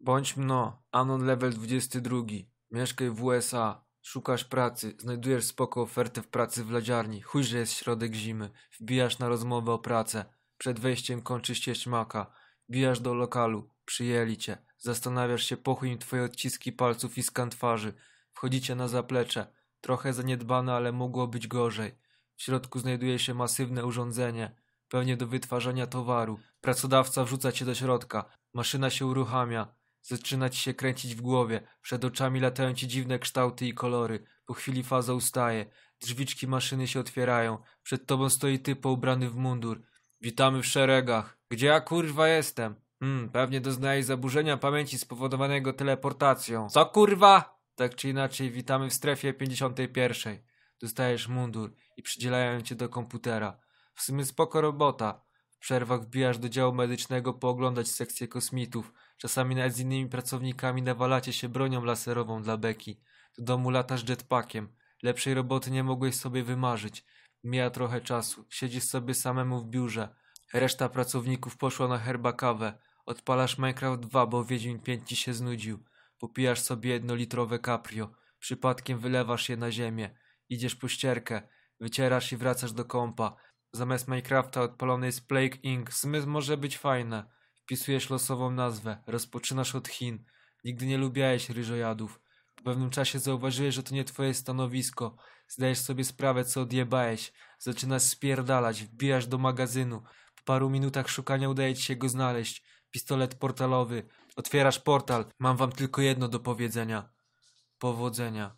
Bądź mno, Anon level 22. Mieszkaj w USA. Szukasz pracy, znajdujesz spoko ofertę w pracy w ladziarni. Chuj, że jest środek zimy. Wbijasz na rozmowę o pracę. Przed wejściem kończysz ścieść maka. Wbijasz do lokalu. Przyjęli cię. Zastanawiasz się, po chuj im twoje odciski palców i skan twarzy. Wchodzicie na zaplecze. Trochę zaniedbane, ale mogło być gorzej. W środku znajduje się masywne urządzenie, pewnie do wytwarzania towaru. Pracodawca wrzuca cię do środka. Maszyna się uruchamia. Zaczyna ci się kręcić w głowie. Przed oczami latają ci dziwne kształty i kolory. Po chwili faza ustaje. Drzwiczki maszyny się otwierają. Przed tobą stoi typ ubrany w mundur. Witamy w szeregach. Gdzie ja kurwa jestem? Hmm, pewnie doznajesz zaburzenia pamięci spowodowanego teleportacją. Co kurwa? Tak czy inaczej, witamy w strefie 51. Dostajesz mundur i przydzielają cię do komputera. W sumie spoko robota. Przerwach wbijasz do działu medycznego pooglądać sekcję kosmitów. Czasami nawet z innymi pracownikami nawalacie się bronią laserową dla beki. Do domu latasz jetpackiem. Lepszej roboty nie mogłeś sobie wymarzyć. Mija trochę czasu. Siedzisz sobie samemu w biurze. Reszta pracowników poszła na herbakawę. Odpalasz Minecraft 2, bo Wiedźmin 5 ci się znudził. Popijasz sobie jednolitrowe caprio. Przypadkiem wylewasz je na ziemię. Idziesz po ścierkę. Wycierasz i wracasz do kompa. Zamiast Minecrafta odpalony jest Plague Inc. Smysł może być fajne. Wpisujesz losową nazwę. Rozpoczynasz od Chin. Nigdy nie lubiałeś ryżojadów. Po pewnym czasie zauważyłeś, że to nie twoje stanowisko. Zdajesz sobie sprawę, co odjebałeś. Zaczynasz spierdalać. Wbijasz do magazynu. Po paru minutach szukania udaje ci się go znaleźć. Pistolet portalowy. Otwierasz portal. Mam wam tylko jedno do powiedzenia. Powodzenia.